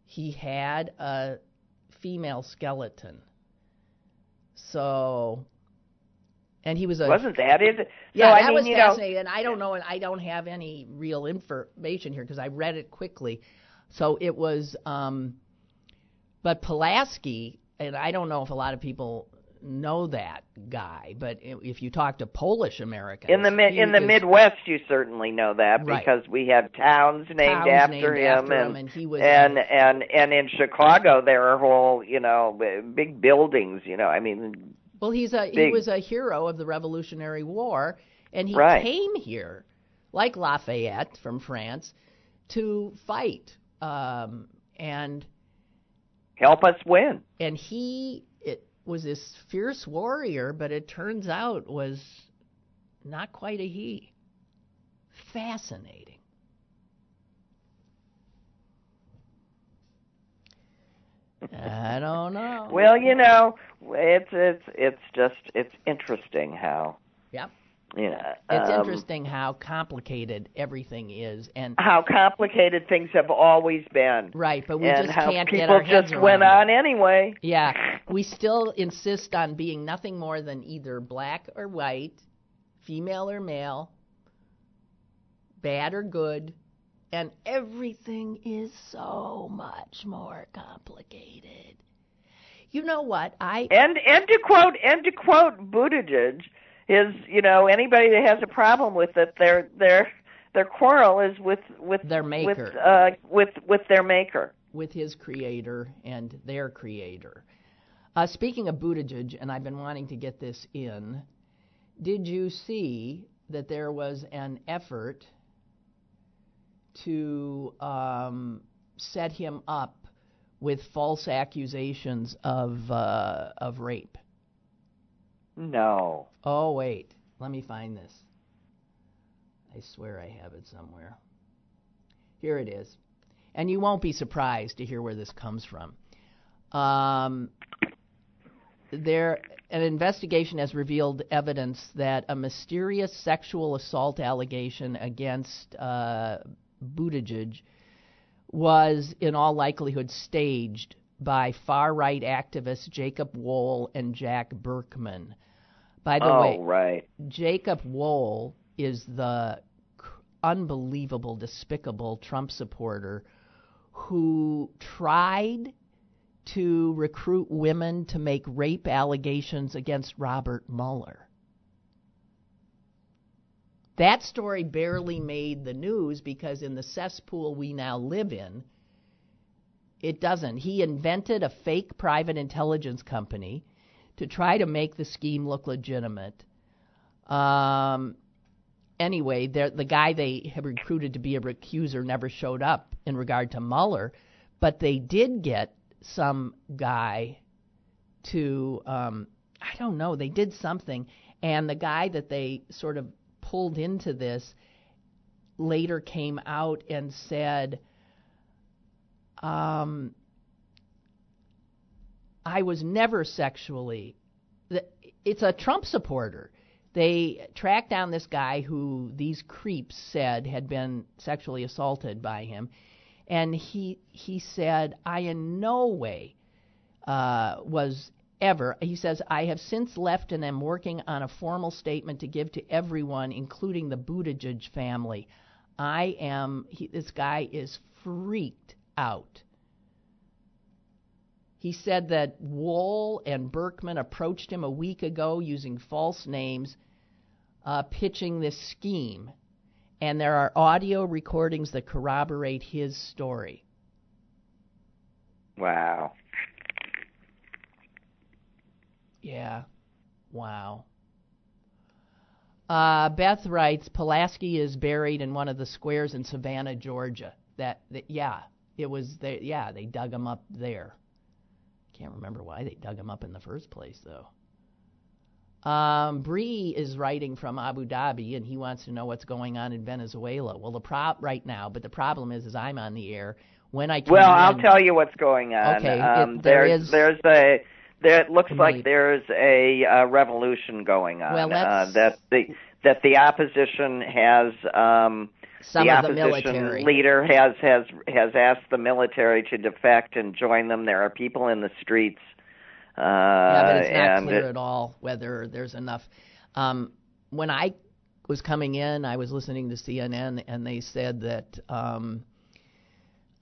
He had a female skeleton. So, and he was a. Wasn't that it? So, yeah, I that mean, was you know, fascinating. And I don't know, and I don't have any real information here because I read it quickly. So it was, um, but Pulaski, and I don't know if a lot of people know that guy, but if you talk to Polish Americans, in the mid in the is Midwest, you certainly know that Right. because we have towns named towns after named him, after and him, and he was and and and in Chicago there are whole you know big buildings. You know, I mean, Well, he's a he was a hero of the Revolutionary War, and he Right. came here, like Lafayette from France, to fight. Um, and help us win. and he it was this fierce warrior, but it turns out was not quite a he. Fascinating. I don't know. Well, you know, it's it's it's just it's interesting how Yep. you know It's um, interesting how complicated everything is, and how complicated things have always been, right, but we just can't get our heads just went around on it. anyway. Yeah, we still insist on being nothing more than either black or white, female or male, bad or good, and everything is so much more complicated. You know what? I And and to quote and to quote Buttigieg, is you know anybody that has a problem with it, their their their quarrel is with with Their with maker. uh, with with their maker. with his creator and their creator. Uh, speaking of Buttigieg, and I've been wanting to get this in, did you see that there was an effort to um, set him up with false accusations of uh, of rape? No. Oh wait, let me find this. I swear I have it somewhere. Here it is. And you won't be surprised to hear where this comes from. Um, there, an investigation has revealed evidence that a mysterious sexual assault allegation against uh, Buttigieg was, in all likelihood, staged by far right activists Jacob Wohl and Jack Burkman. By the oh way, right. Jacob Wohl is the unbelievable, despicable Trump supporter who tried to recruit women to make rape allegations against Robert Mueller. That story barely made the news because in the cesspool we now live in, it doesn't. He invented a fake private intelligence company to try to make the scheme look legitimate. Um, anyway, the guy they had recruited to be a accuser never showed up in regard to Mueller, but they did get some guy to um, I don't know, they did something, and the guy that they sort of pulled into this later came out and said, um, I was never sexually. It's a Trump supporter. They tracked down this guy who these creeps said had been sexually assaulted by him, and he he said, "I in no way uh, was ever." He says, "I have since left and am working on a formal statement to give to everyone, including the Buttigieg family. I am. He, this guy is freaked out." He said that Wohl and Burkman approached him a week ago using false names, uh, pitching this scheme. And there are audio recordings that corroborate his story. Wow. Yeah. Wow. Uh, Beth writes, Pulaski is buried in one of the squares in Savannah, Georgia. That, that yeah, it was there. Yeah, they dug him up there. Can't remember why they dug him up in the first place, though. Um, Bree is writing from Abu Dhabi, and he wants to know what's going on in Venezuela. Well, the prop right now, but the problem is, is I'm on the air when I. Well, in, I'll tell you what's going on. Okay, um, it, there there's is, there's a there it looks like there's a uh, revolution going on. Well, uh, that the that the opposition has um, some the of the opposition military. leader has has has asked the military to defect and join them. There are people in the streets. Uh, yeah, but it's not clear it- at all whether there's enough. Um, when I was coming in, I was listening to CNN, and they said that um,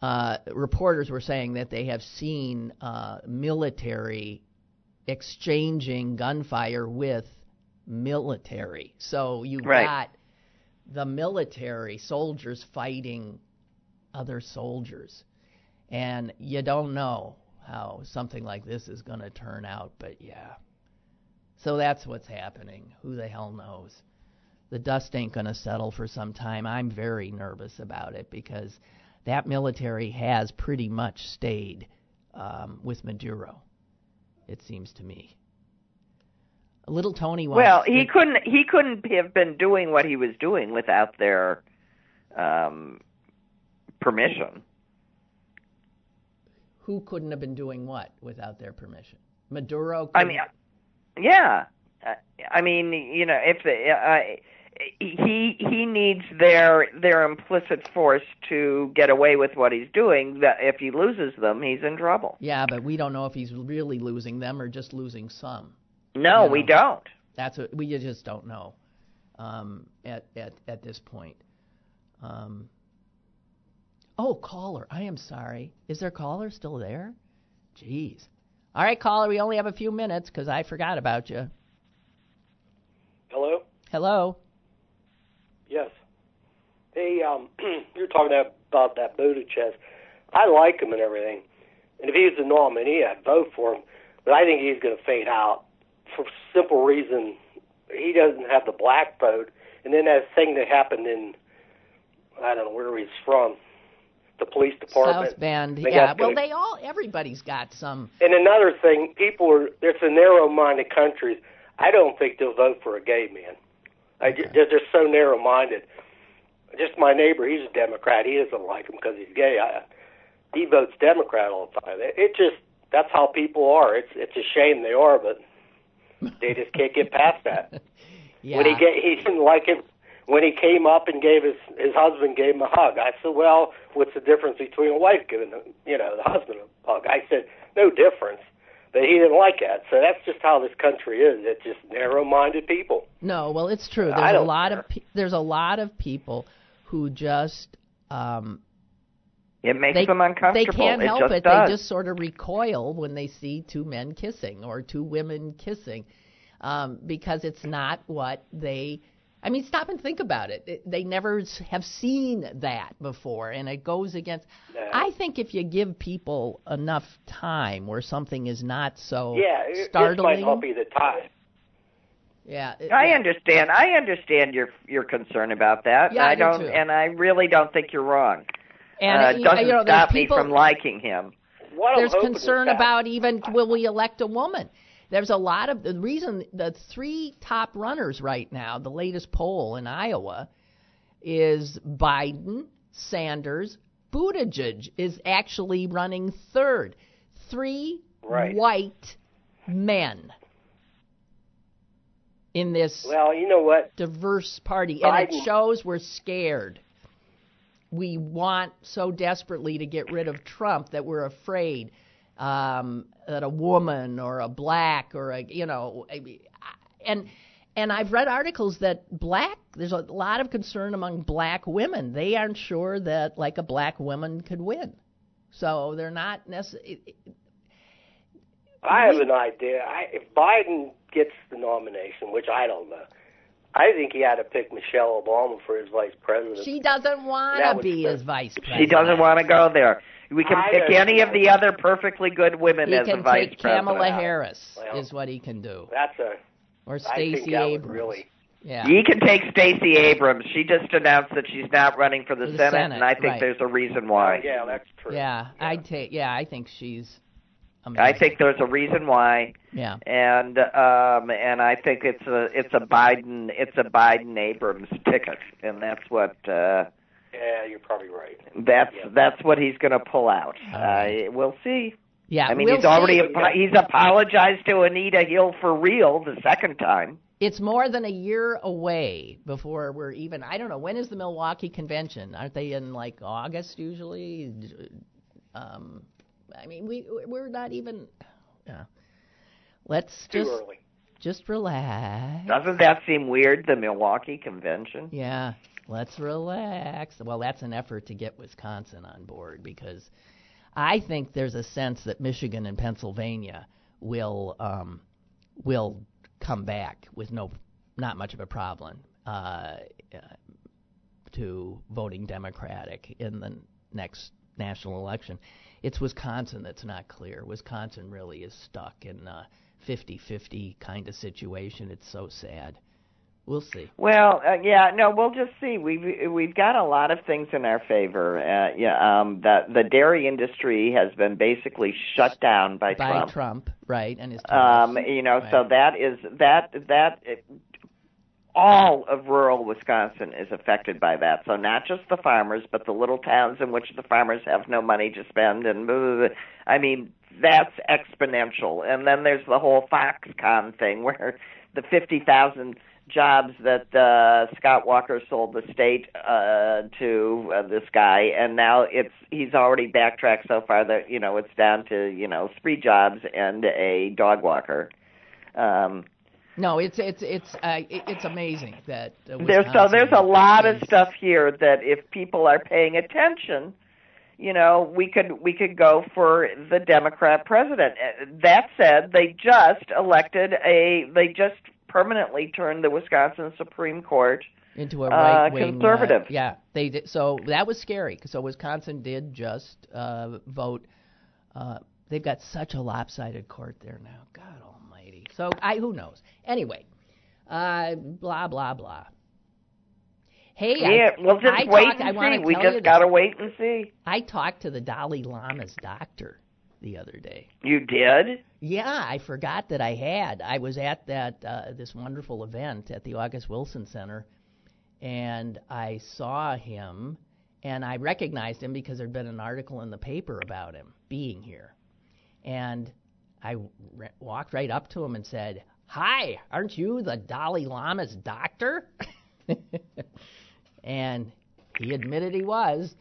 uh, reporters were saying that they have seen uh, military exchanging gunfire with military. So you Right. got the military soldiers fighting other soldiers, and you don't know how something like this is going to turn out. But yeah, so that's what's happening. Who the hell knows? The dust ain't going to settle for some time. I'm very nervous about it because that military has pretty much stayed um, with Maduro. It seems to me. Little Tony. Well, he couldn't he couldn't have been doing what he was doing without their um, permission. Who couldn't have been doing what without their permission? Maduro. I couldn't- mean, yeah. I mean, you know, if the, uh, he he needs their their implicit force to get away with what he's doing. That if he loses them, he's in trouble. yeah, but we don't know if he's really losing them or just losing some. No, You we don't. That's what we just don't know um, at at at this point. Um, oh, caller, I am sorry. Is there caller still there? Jeez. All right, caller, we only have a few minutes because I forgot about you. Hello? Hello. Yes. Hey, um, you're talking about that Buttigieg. I like him and everything. And if he was the nominee, I'd vote for him. But I think he's going to fade out for simple reason. He doesn't have the black vote. And then that thing that happened in, I don't know where he's from, the police department. South Bend. They Yeah. Well, they all. Everybody's got some. And another thing, people are, it's a narrow-minded country. I don't think they'll vote for a gay man. I, ju- They're just so narrow-minded. Just my neighbor, he's a Democrat. He doesn't like him because he's gay. I, he votes Democrat all the time. It, it just that's how people are. It's it's a shame they are, but they just can't get past that. Yeah. When he get, he didn't like him when he came up and gave his his husband gave him a hug. I said, well, what's the difference between a wife giving the, you know the husband a hug? I said, no difference. But he didn't like that. So that's just how this country is. It's just narrow-minded people. No, well, it's true. There's a don't lot care. of pe- there's a lot of people who just um, It makes they them uncomfortable. they can't it help just it. Does. They just sort of recoil when they see two men kissing or two women kissing, um, because it's not what they. I mean, stop and think about it. it they never have seen that before, and it goes against. No. I think if you give people enough time where something is not so Yeah, it, this might startling, not be the time. Yeah. it- I yeah. understand. I understand your your concern about that. Yeah, I I do don't, too. and I really don't think you're wrong. And uh, it you- doesn't you know, there's stop people, me from liking him. What I'm there's concern about even will we elect a woman. There's a lot of the reason the three top runners right now, the latest poll in Iowa, is Biden, Sanders, Buttigieg is actually running third. Three Right. white men in this Well, you know what? diverse party, and it shows we're scared. We want so desperately to get rid of Trump that we're afraid um, that a woman or a black or a you know, and and I've read articles that black there's a lot of concern among black women. They aren't sure that like a black woman could win, so they're not necessarily. I have an idea. I, if Biden gets the nomination, which I don't know, I think he had to pick Michelle Obama for his vice president. She doesn't want to be his vice president. She doesn't want to go there. We can I pick any of the other perfectly good women He as a can vice take president. Kamala Harris Well, is what he can do, That's a. or I Stacey Abrams. really. Yeah. He can take Stacey Abrams. She just announced that she's not running for the, For the Senate, Senate, and I think right. there's a reason why. Yeah, that's true. Yeah, I'd take. Yeah, I think she's. Amazing. I think there's a reason why, Yeah. and um, and I think it's a it's a Biden it's a Biden Abrams ticket, and that's what uh, Yeah, you're probably right. that's Yeah. that's what he's going to pull out. Uh, we'll see. Yeah. I mean, we'll he's already see. apo- he's apologized to Anita Hill for real the second time. It's more than a year away before we're even. I don't know when is the Milwaukee convention? Aren't they in like August usually? Um, I mean, we we're not even. Yeah. Let's Too just early. just relax. Doesn't that seem weird? The Milwaukee convention. Yeah, let's relax. Well, that's an effort to get Wisconsin on board because I think there's a sense that Michigan and Pennsylvania will um, will come back with no not much of a problem uh, uh, to voting Democratic in the next national election. It's Wisconsin that's not clear. Wisconsin really is stuck in a 50-50 kind of situation. It's so sad. We'll see. Well, uh, yeah, no, we'll just see. We've we've got a lot of things in our favor. Uh, yeah, um, the the dairy industry has been basically shut down by, by Trump. Trump, right? And his Um, you know, Right. so that is that that all of rural Wisconsin is affected by that. So not just the farmers, but the little towns in which the farmers have no money to spend, and blah, blah, blah. I mean that's exponential. And then there's the whole Foxconn thing, where the fifty thousand jobs that uh, Scott Walker sold the state uh, to uh, this guy, and now it's he's already backtracked so far that you know it's down to you know three jobs and a dog walker. Um, no, it's it's it's uh, it's amazing that uh, there's so there's a lot of stuff here that if people are paying attention, you know, we could we could go for the Democrat president. Uh, That said, they just elected a they just permanently turned the Wisconsin Supreme Court into a uh, right wing conservative. yeah, they did. So that was scary. So Wisconsin did just uh, vote. Uh, they've got such a lopsided court there now. God Almighty. So I who knows. Anyway, uh, blah blah blah. Hey, Yeah, I, well, just I wait talked- and see. We just gotta wait and see. I talked to the Dalai Lama's doctor the other day. You did? Yeah, I forgot that I had. I was at that uh, this wonderful event at the August Wilson Center, and I saw him, and I recognized him because there'd been an article in the paper about him being here, and I re- walked right up to him and said, "Hi, aren't you the Dalai Lama's doctor?" and he admitted he was,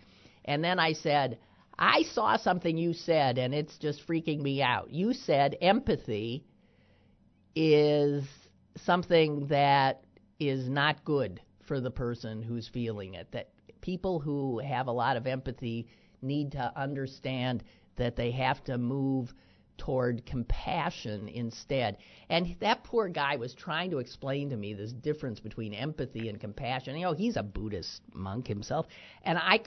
and then I said. I saw something you said, and it's just freaking me out. You said empathy is something that is not good for the person who's feeling it. That people who have a lot of empathy need to understand that they have to move toward compassion instead. And that poor guy was trying to explain to me this difference between empathy and compassion. You know, he's a Buddhist monk himself, and I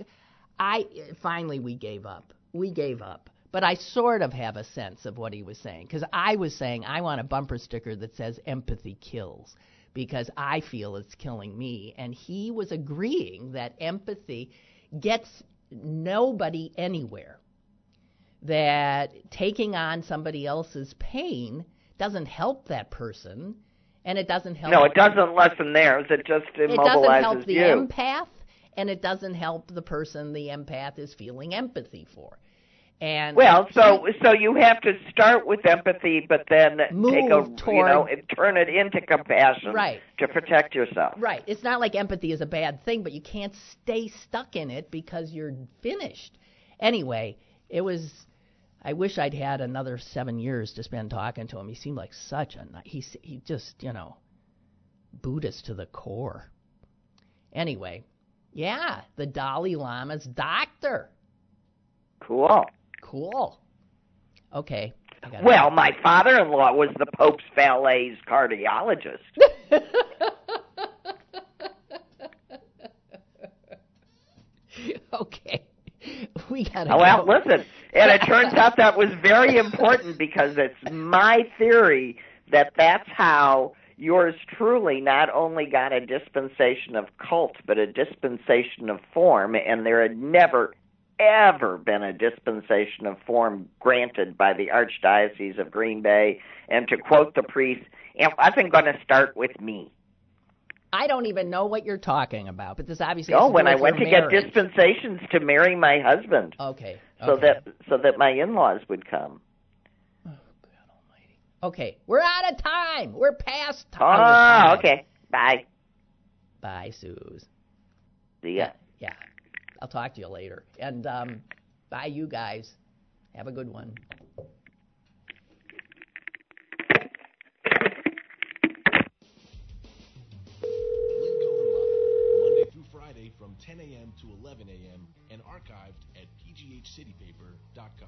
I finally we gave up. We gave up but I sort of have a sense of what he was saying because I was saying I want a bumper sticker that says empathy kills because I feel it's killing me. And he was agreeing that empathy gets nobody anywhere. That taking on somebody else's pain doesn't help that person, and it doesn't help. No, it doesn't lessen theirs. It just immobilizes you. It doesn't help the you. empath, and it doesn't help the person the empath is feeling empathy for. And Well, so so you have to start with empathy, but then Move take a you toward- know and turn it into compassion Right. to protect yourself. Right. It's not like empathy is a bad thing, but you can't stay stuck in it because you're finished. Anyway, it was. I wish I'd had another seven years to spend talking to him. He seemed like such a. He he just you know, Buddhist to the core. Anyway, yeah, the Dalai Lama's doctor. Cool. Cool. Okay. Well, my father-in-law was the Pope's valet's cardiologist. okay. We gotta. Oh, well, go. listen, and it turns out that was very important because it's my theory that that's how yours truly not only got a dispensation of cult, but a dispensation of form, and there had never, ever been a dispensation of form granted by the Archdiocese of Green Bay. And to quote the priest, it wasn't going to start with me. I don't even know what you're talking about, but this obviously. Oh, has to do when I went to your get dispensations to marry my husband, Okay. so that so that my in-laws would come. Okay, we're out of time. We're past Oh, time. okay. Bye. Bye, Suze. See ya. Yeah, I'll talk to you later. And um, bye, you guys. Have a good one. Lynn Cullen Live, Monday through Friday from 10 a.m. to 11 a.m. and archived at pghcitypaper.com.